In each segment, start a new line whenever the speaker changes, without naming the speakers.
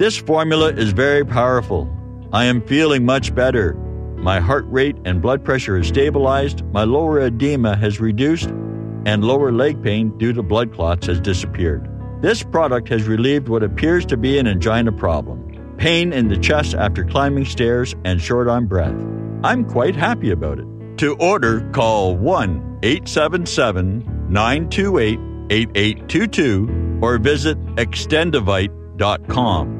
This formula is very powerful. I am feeling much better. My heart rate and blood pressure is stabilized, my lower edema has reduced, and lower leg pain due to blood clots has disappeared. This product has relieved what appears to be an angina problem pain in the chest after climbing stairs and short on breath. I'm quite happy about it. To order, call 1 877 928 8822 or visit extendovite.com.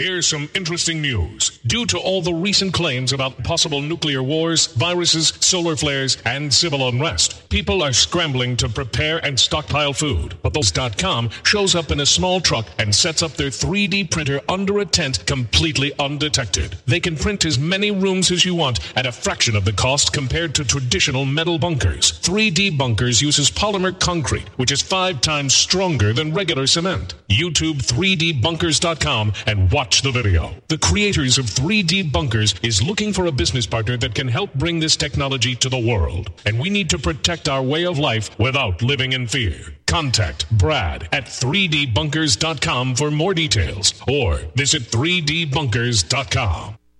Here's some interesting news. Due to all the recent claims about possible nuclear wars, viruses, solar flares, and civil unrest, people are scrambling to prepare and stockpile food. But those.com shows up in a small truck and sets up their 3D printer under a tent completely undetected. They can print as many rooms as you want at a fraction of the cost compared to traditional metal bunkers. 3D Bunkers uses polymer concrete, which is five times stronger than regular cement. YouTube 3dbunkers.com and watch the video. The creators of 3D Bunkers is looking for a business partner that can help bring this technology to the world. And we need to protect our way of life without living in fear. Contact Brad at 3dbunkers.com for more details or visit 3dbunkers.com.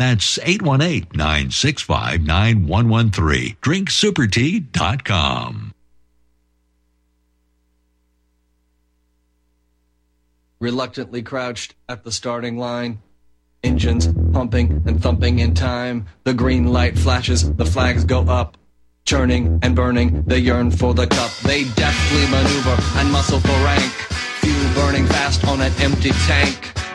That's 818-965-9113. DrinkSuperTea.com.
Reluctantly crouched at the starting line. Engines pumping and thumping in time. The green light flashes, the flags go up. Churning and burning, they yearn for the cup. They deftly maneuver and muscle for rank. Fuel burning fast on an empty tank.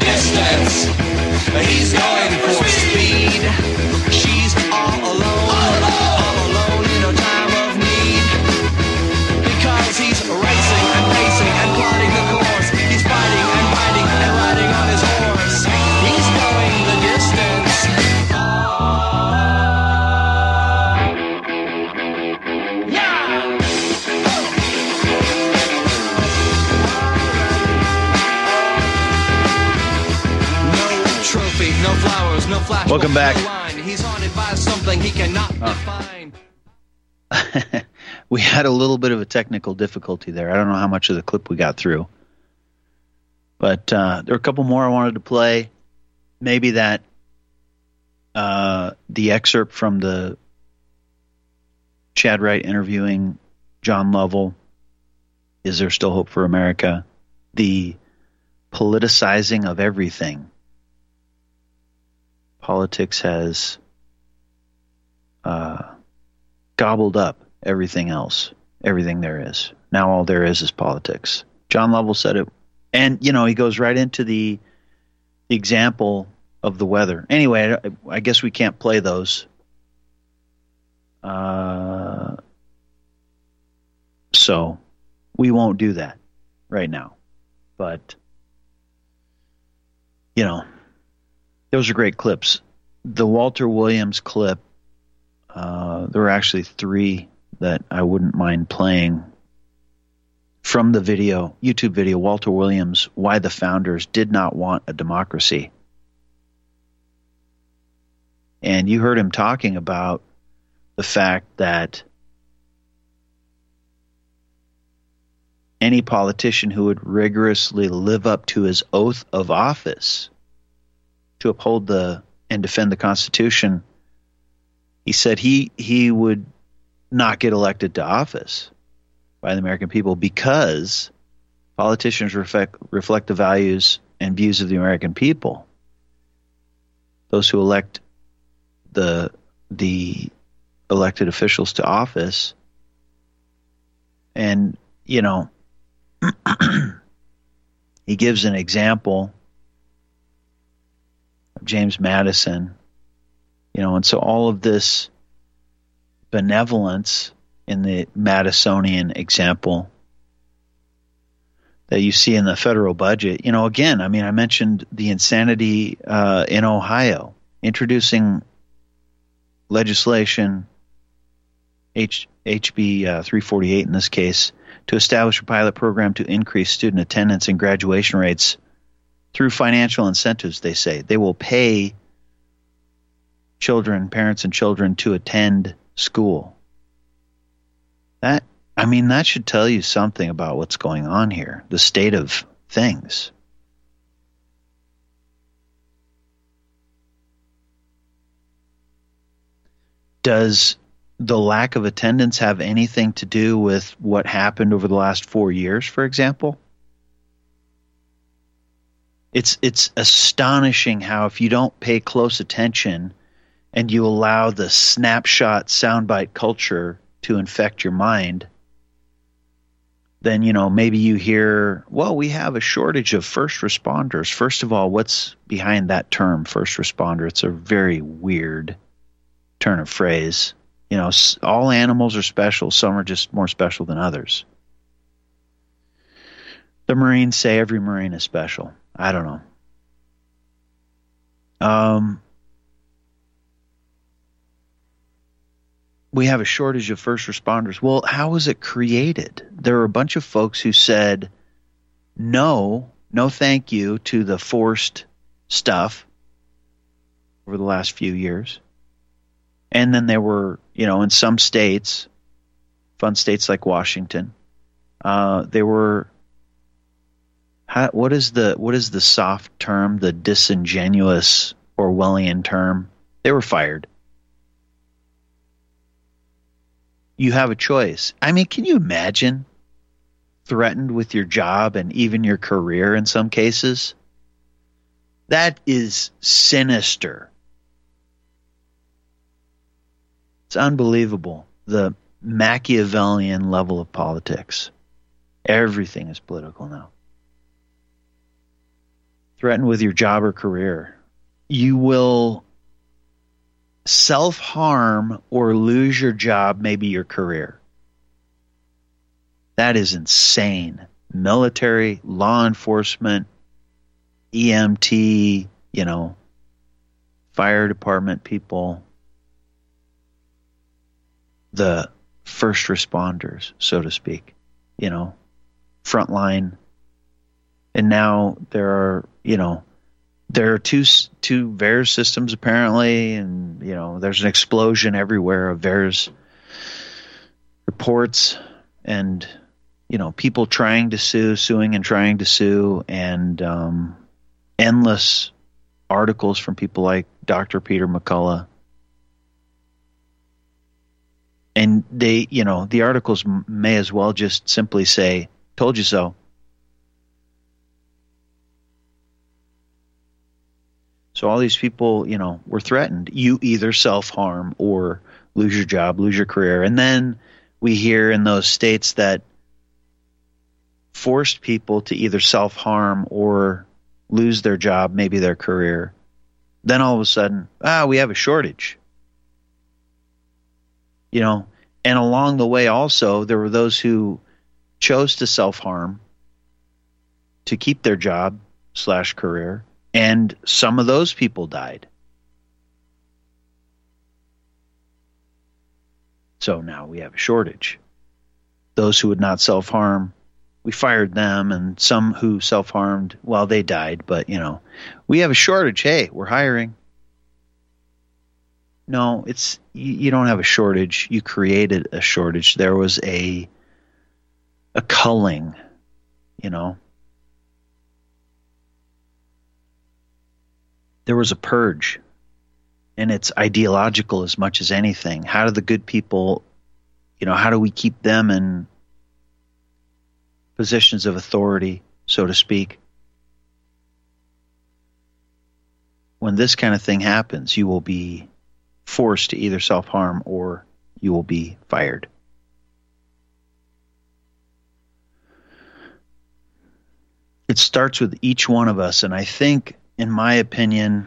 Distance. He's going for speed. She's all
Welcome back.
He's haunted by something he cannot define.
we had a little bit of a technical difficulty there. I don't know how much of the clip we got through, but uh, there are a couple more I wanted to play. Maybe that uh, the excerpt from the Chad Wright interviewing John Lovell. Is there still hope for America? The politicizing of everything. Politics has uh, gobbled up everything else, everything there is. Now all there is is politics. John Lovell said it, and you know he goes right into the, example of the weather. Anyway, I, I guess we can't play those. Uh, so we won't do that right now. But you know, those are great clips. The Walter Williams clip. Uh, there were actually three that I wouldn't mind playing. from the video, YouTube video, Walter Williams, Why the Founders Did Not Want a Democracy. And you heard him talking about the fact that any politician who would rigorously live up to his oath of office to uphold the and defend the Constitution, he said he he would not get elected to office by the American people because politicians reflect reflect the values and views of the American people. Those who elect the the elected officials to office and you know he gives an example James Madison you know and so all of this benevolence in the Madisonian example that you see in the federal budget you know again I mean I mentioned the insanity uh, in Ohio introducing legislation, H, HB uh, 348 in this case, to establish a pilot program to increase student attendance and graduation rates through financial incentives, they say. They will pay children, parents, and children to attend school. That, I mean, that should tell you something about what's going on here, the state of things. does the lack of attendance have anything to do with what happened over the last four years, for example? It's it's astonishing how if you don't pay close attention and you allow the snapshot soundbite culture to infect your mind, then you know maybe you hear, well, we have a shortage of first responders. First of all, what's behind that term, first responder? It's a very weird turn of phrase. You know, all animals are special. Some are just more special than others. The Marines say every Marine is special. I don't know. Um, we have a shortage of first responders. Well, how was it created? There were a bunch of folks who said no, no thank you to the forced stuff over the last few years. And then there were, you know, in some states, fun states like Washington, uh, there were. How, what is the what is the soft term? The disingenuous Orwellian term? They were fired. You have a choice. I mean, can you imagine threatened with your job and even your career in some cases? That is sinister. It's unbelievable the Machiavellian level of politics. Everything is political now. Threatened with your job or career. You will self harm or lose your job, maybe your career. That is insane. Military, law enforcement, EMT, you know, fire department people, the first responders, so to speak, you know, frontline. And now there are, you know, there are two two VAERS systems apparently, and you know, there's an explosion everywhere of VAERS reports, and you know, people trying to sue, suing, and trying to sue, and um, endless articles from people like Dr. Peter McCullough and they, you know, the articles may as well just simply say, "Told you so." So all these people, you know, were threatened. You either self harm or lose your job, lose your career, and then we hear in those states that forced people to either self harm or lose their job, maybe their career. Then all of a sudden, ah, we have a shortage you know, and along the way also there were those who chose to self harm to keep their job slash career, and some of those people died. So now we have a shortage. Those who would not self harm we fired them, and some who self harmed, well, they died, but you know, we have a shortage. Hey, we're hiring. No, it's you, don't have a shortage. You created a shortage. There was a a culling, you know. There was a purge, and it's ideological as much as anything. How do the good people, you know, how do we keep them in positions of authority, so to speak? When this kind of thing happens, you will be forced to either self harm or you will be fired. it starts with each one of us. And I think, in my opinion,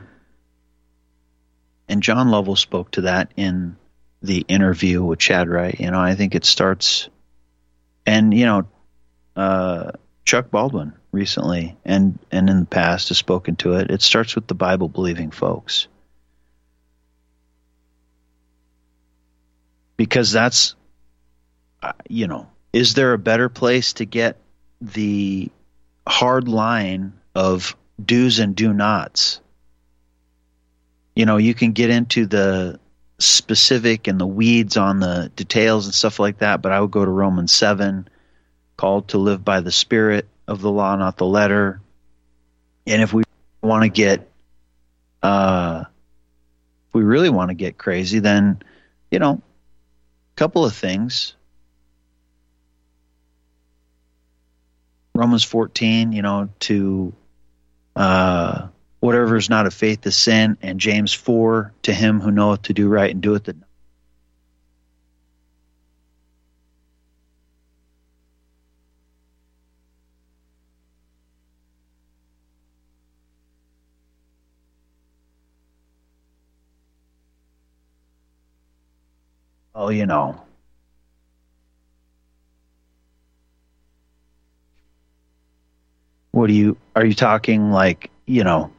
and John Lovell spoke to that in the interview with Chad Wright. You know, I think it starts, and you know, uh, Chuck Baldwin recently and and in the past has spoken to it. It starts with the Bible believing folks, because that's, uh, you know, is there a better place to get the hard line of do's and do nots. You know, you can get into the specific and the weeds on the details and stuff like that, but I would go to Romans 7, called to live by the spirit of the law, not the letter. And if we want to get, uh, if we really want to get crazy, then, you know, a couple of things. Romans 14, you know, to uh, whatever is not of faith is sin, and James 4, to him who knoweth to do right and doeth it. Oh, you know, What do you are you talking like, you know,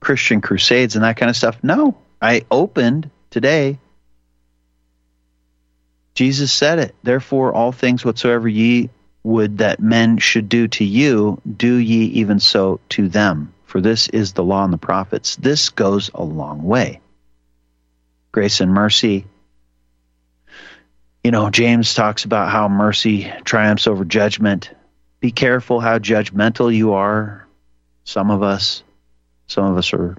Christian crusades and that kind of stuff? No. I opened today. Jesus said it. Therefore all things whatsoever ye would that men should do to you, do ye even so to them. For this is the law and the prophets. This goes a long way. Grace and mercy. You know, James talks about how mercy triumphs over judgment be careful how judgmental you are. Some of us, some of us are,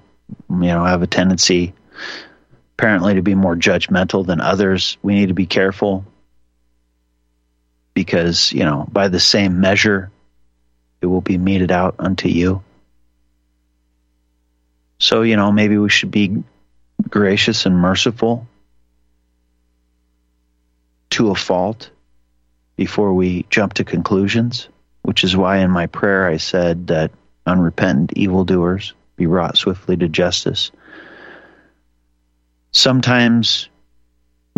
you know, have a tendency apparently to be more judgmental than others. We need to be careful because, you know, by the same measure, it will be meted out unto you. So, you know, maybe we should be gracious and merciful to a fault before we jump to conclusions which is why in my prayer I said that unrepentant evildoers be brought swiftly to justice. Sometimes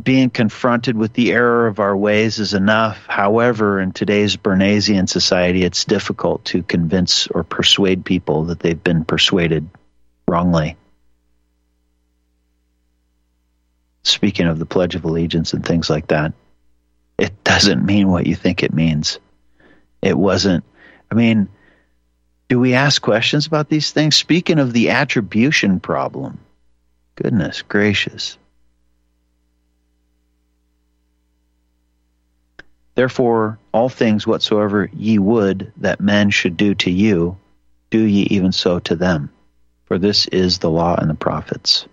being confronted with the error of our ways is enough. However, in today's Bernaysian society, it's difficult to convince or persuade people that they've been persuaded wrongly. Speaking of the Pledge of Allegiance and things like that, it doesn't mean what you think it means. It wasn't, I mean, do we ask questions about these things? Speaking of the attribution problem, goodness gracious. Therefore, all things whatsoever ye would that men should do to you, do ye even so to them. For this is the law and the prophets.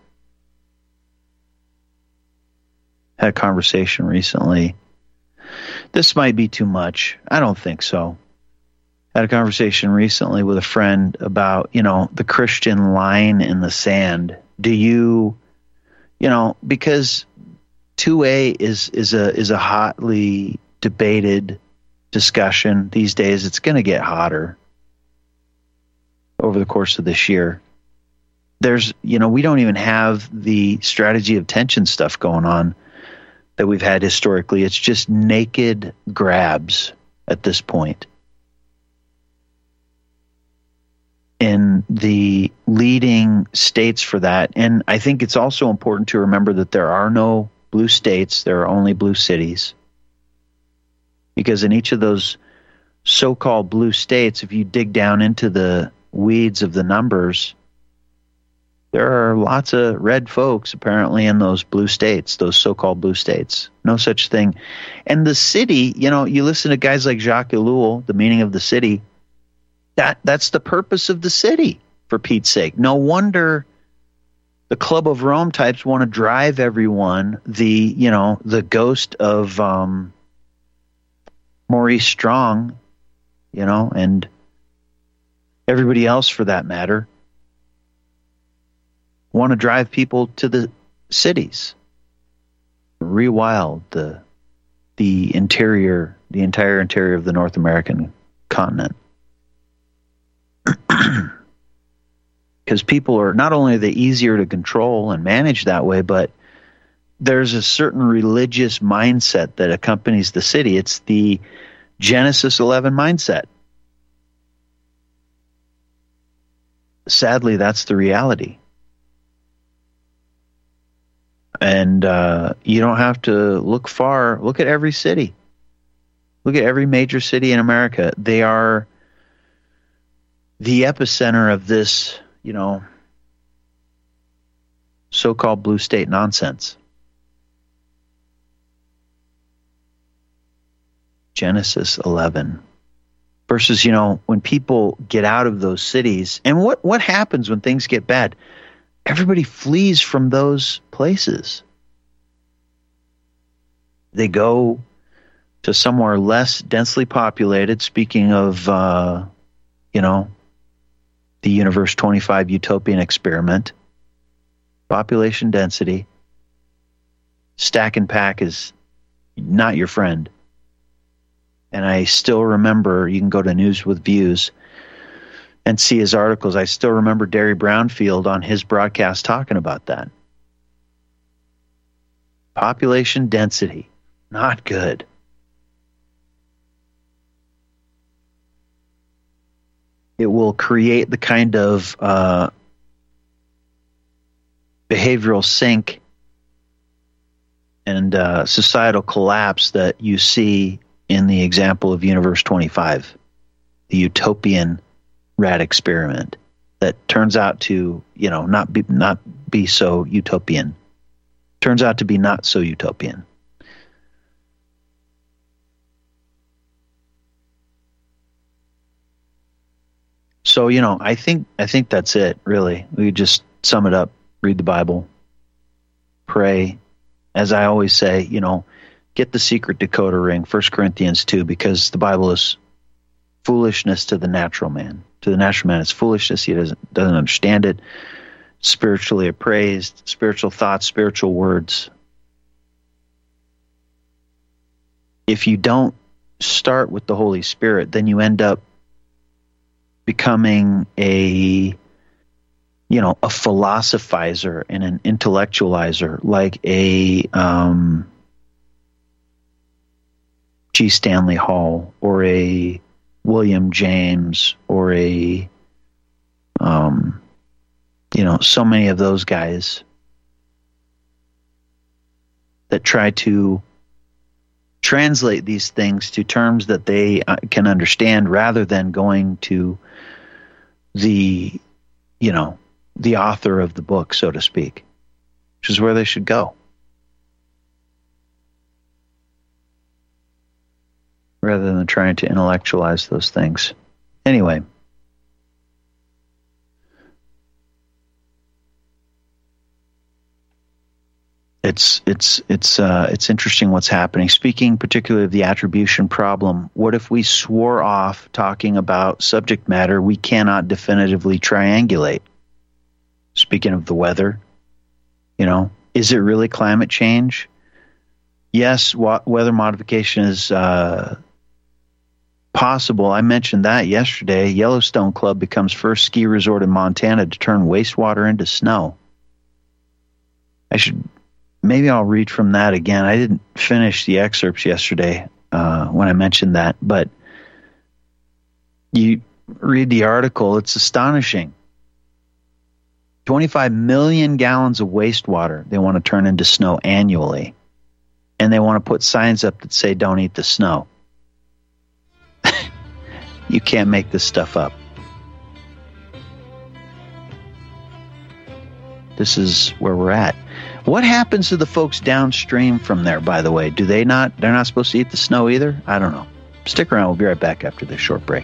Had a conversation recently this might be too much. I don't think so. I had a conversation recently with a friend about, you know, the Christian line in the sand. Do you, you know, because 2A is is a is a hotly debated discussion these days. It's going to get hotter over the course of this year. There's, you know, we don't even have the strategy of tension stuff going on that we've had historically. It's just naked grabs at this point. In the leading states for that. And I think it's also important to remember that there are no blue states, there are only blue cities. Because in each of those so called blue states, if you dig down into the weeds of the numbers, there are lots of red folks apparently in those blue states, those so called blue states. No such thing. And the city, you know, you listen to guys like Jacques Ellul, the meaning of the city, that that's the purpose of the city, for Pete's sake. No wonder the Club of Rome types want to drive everyone the you know the ghost of um, Maurice Strong, you know, and everybody else for that matter, want to drive people to the cities, rewild the the interior, the entire interior of the North American continent. because people are not only are they easier to control and manage that way, but there's a certain religious mindset that accompanies the city. It's the Genesis 11 mindset. Sadly, that's the reality. And uh, you don't have to look far. Look at every city. Look at every major city in America. They are the epicenter of this you know, so called blue state nonsense. Genesis 11 versus you know when people get out of those cities and what what happens when things get bad everybody flees from those places. They go to somewhere less densely populated speaking of uh, you know the Universe 25 utopian experiment, population density, stack and pack is not your friend. And I still remember, you can go to News with Views and see his articles. I still remember Derry Brownfield on his broadcast talking about that. Population density, not good. it will create the kind of uh, behavioral sink and uh, societal collapse that you see in the example of Universe 25, the utopian rat experiment that turns out to, you know, not be not be so utopian. Turns out to be not so utopian. So you know, I think I think that's it. Really, we just sum it up: read the Bible, pray. As I always say, you know, get the secret decoder ring, First Corinthians two, because the Bible is foolishness to the natural man. To the natural man, it's foolishness. He doesn't doesn't understand it. Spiritually appraised, spiritual thoughts, spiritual words. If you don't start with the Holy Spirit, then you end up becoming a you know a philosophizer and an intellectualizer like a um, G. Stanley Hall or a William James or a um, you know so many of those guys that try to translate these things to terms that they uh, can understand rather than going to the, you know, the author of the book, so to speak, which is where they should go. Rather than trying to intellectualize those things. Anyway. it's it's it's uh, it's interesting what's happening. Speaking particularly of the attribution problem, what if we swore off talking about subject matter we cannot definitively triangulate? Speaking of the weather, you know, is it really climate change? Yes, weather modification is uh, possible. I mentioned that yesterday. Yellowstone Club becomes first ski resort in Montana to turn wastewater into snow. I should maybe I'll read from that again. I didn't finish the excerpts yesterday uh, when I mentioned that, but you read the article, it's astonishing. 25 million gallons of wastewater they want to turn into snow annually. And they want to put signs up that say, don't eat the snow. You can't make this stuff up. This is where we're at. What happens to the folks downstream from there, by the way? Do they not, they're not supposed to eat the snow either? I don't know. Stick around. We'll be right back after this short break.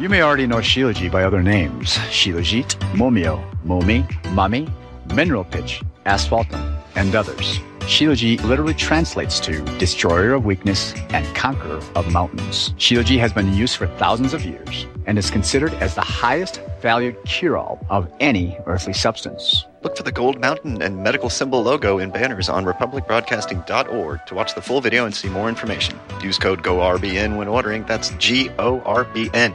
You may already know Shilajit by other names Shilajit, Momio, Momi, Mami, Mineral Pitch, Asphaltum, and others. Shilajit literally translates to destroyer of weakness and conqueror of mountains. Shilajit has been in use for thousands of years and is considered as the highest valued cure-all of any earthly substance.
Look for the Gold Mountain and medical symbol logo in banners on republicbroadcasting.org to watch the full video and see more information. Use code GORBN when ordering. That's G O R B N.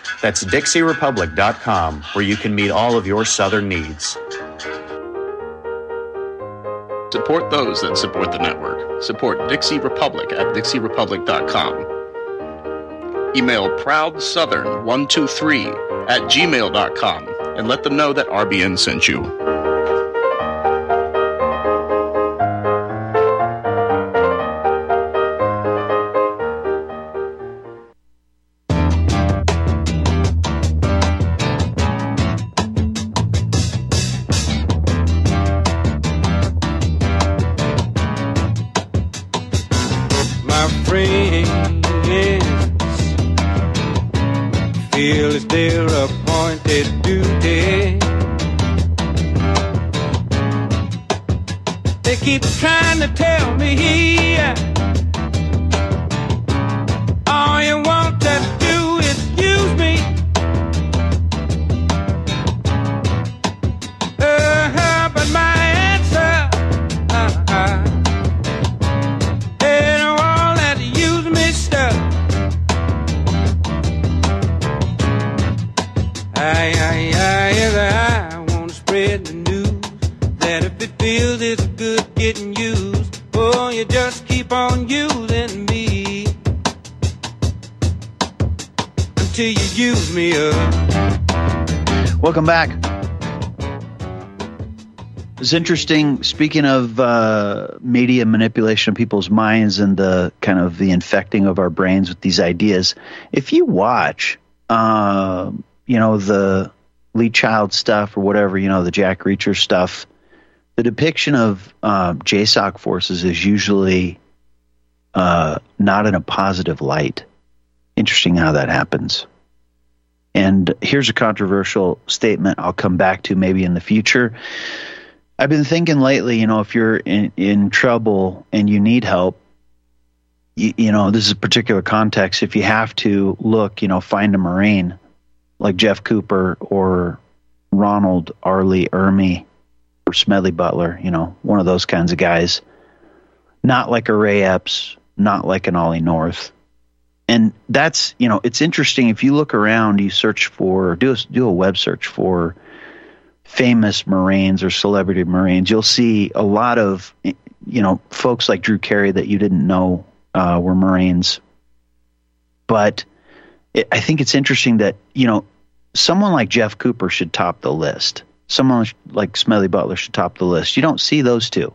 That's DixieRepublic.com, where you can meet all of your Southern needs.
Support those that support the network. Support Dixie Republic at DixieRepublic.com. Email ProudSouthern123 at gmail.com and let them know that RBN sent you.
Welcome back. It's interesting. Speaking of uh, media manipulation of people's minds and the kind of the infecting of our brains with these ideas, if you watch, uh, you know, the Lee Child stuff or whatever, you know, the Jack Reacher stuff, the depiction of uh, JSOC forces is usually uh, not in a positive light. Interesting how that happens. And here's a controversial statement I'll come back to maybe in the future. I've been thinking lately, you know, if you're in, in trouble and you need help, you, you know, this is a particular context. If you have to look, you know, find a Marine like Jeff Cooper or Ronald R. Lee Ermey or Smedley Butler, you know, one of those kinds of guys. Not like a Ray Epps, not like an Ollie North. And that's, you know, it's interesting if you look around, you search for, do a, do a web search for famous Marines or celebrity Marines, you'll see a lot of, you know, folks like Drew Carey that you didn't know uh, were Marines. But it, I think it's interesting that, you know, someone like Jeff Cooper should top the list. Someone like Smedley Butler should top the list. You don't see those two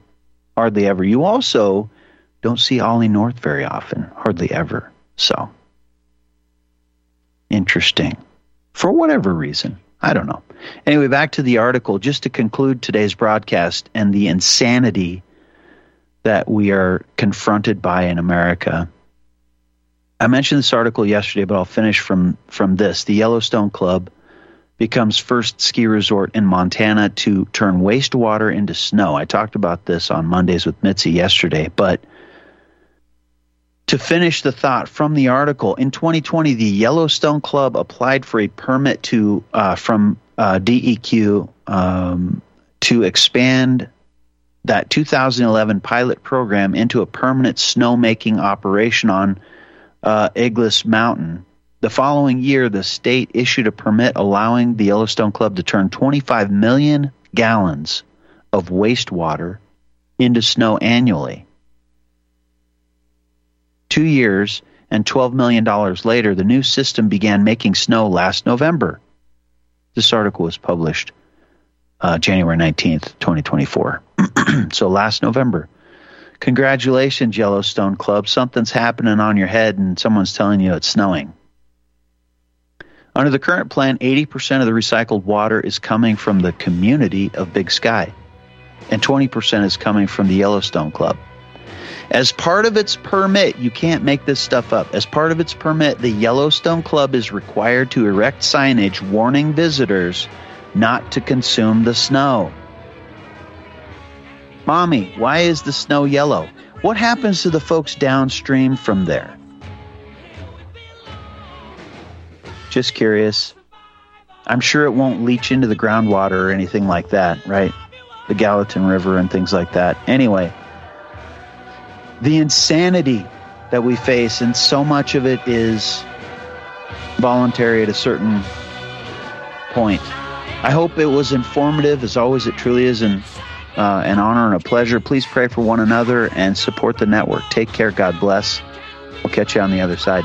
hardly ever. You also don't see Ollie North very often, hardly ever. So, interesting. For whatever reason. I don't know. Anyway, back to the article. Just to conclude today's broadcast and the insanity that we are confronted by in America. I mentioned this article yesterday, but I'll finish from, from this. The Yellowstone Club becomes first ski resort in Montana to turn wastewater into snow. I talked about this on Mondays with Mitzi yesterday, but to finish the thought from the article, in 2020, the Yellowstone Club applied for a permit to uh, from uh, DEQ um, to expand that 2011 pilot program into a permanent snowmaking operation on uh, Mountain. The following year, the state issued a permit allowing the Yellowstone Club to turn 25 million gallons of wastewater into snow annually. Two years and $12 million later, the new system began making snow last November. This article was published uh, January 19th, 2024. so last November. Congratulations, Yellowstone Club. Something's happening on your head and someone's telling you it's snowing. Under the current plan, 80% of the recycled water is coming from the community of Big Sky, and 20% is coming from the Yellowstone Club. As part of its permit, you can't make this stuff up. As part of its permit, the Yellowstone Club is required to erect signage warning visitors not to consume the snow. Mommy, why is the snow yellow? What happens to the folks downstream from there? Just curious. I'm sure it won't leach into the groundwater or anything like that, right? The Gallatin River and things like that. Anyway, the insanity that we face, and so much of it is voluntary at a certain point. I hope it was informative, as always, it truly is an, uh, an honor and a pleasure. Please pray for one another and support the network. Take care. God bless. We'll catch you on the other side.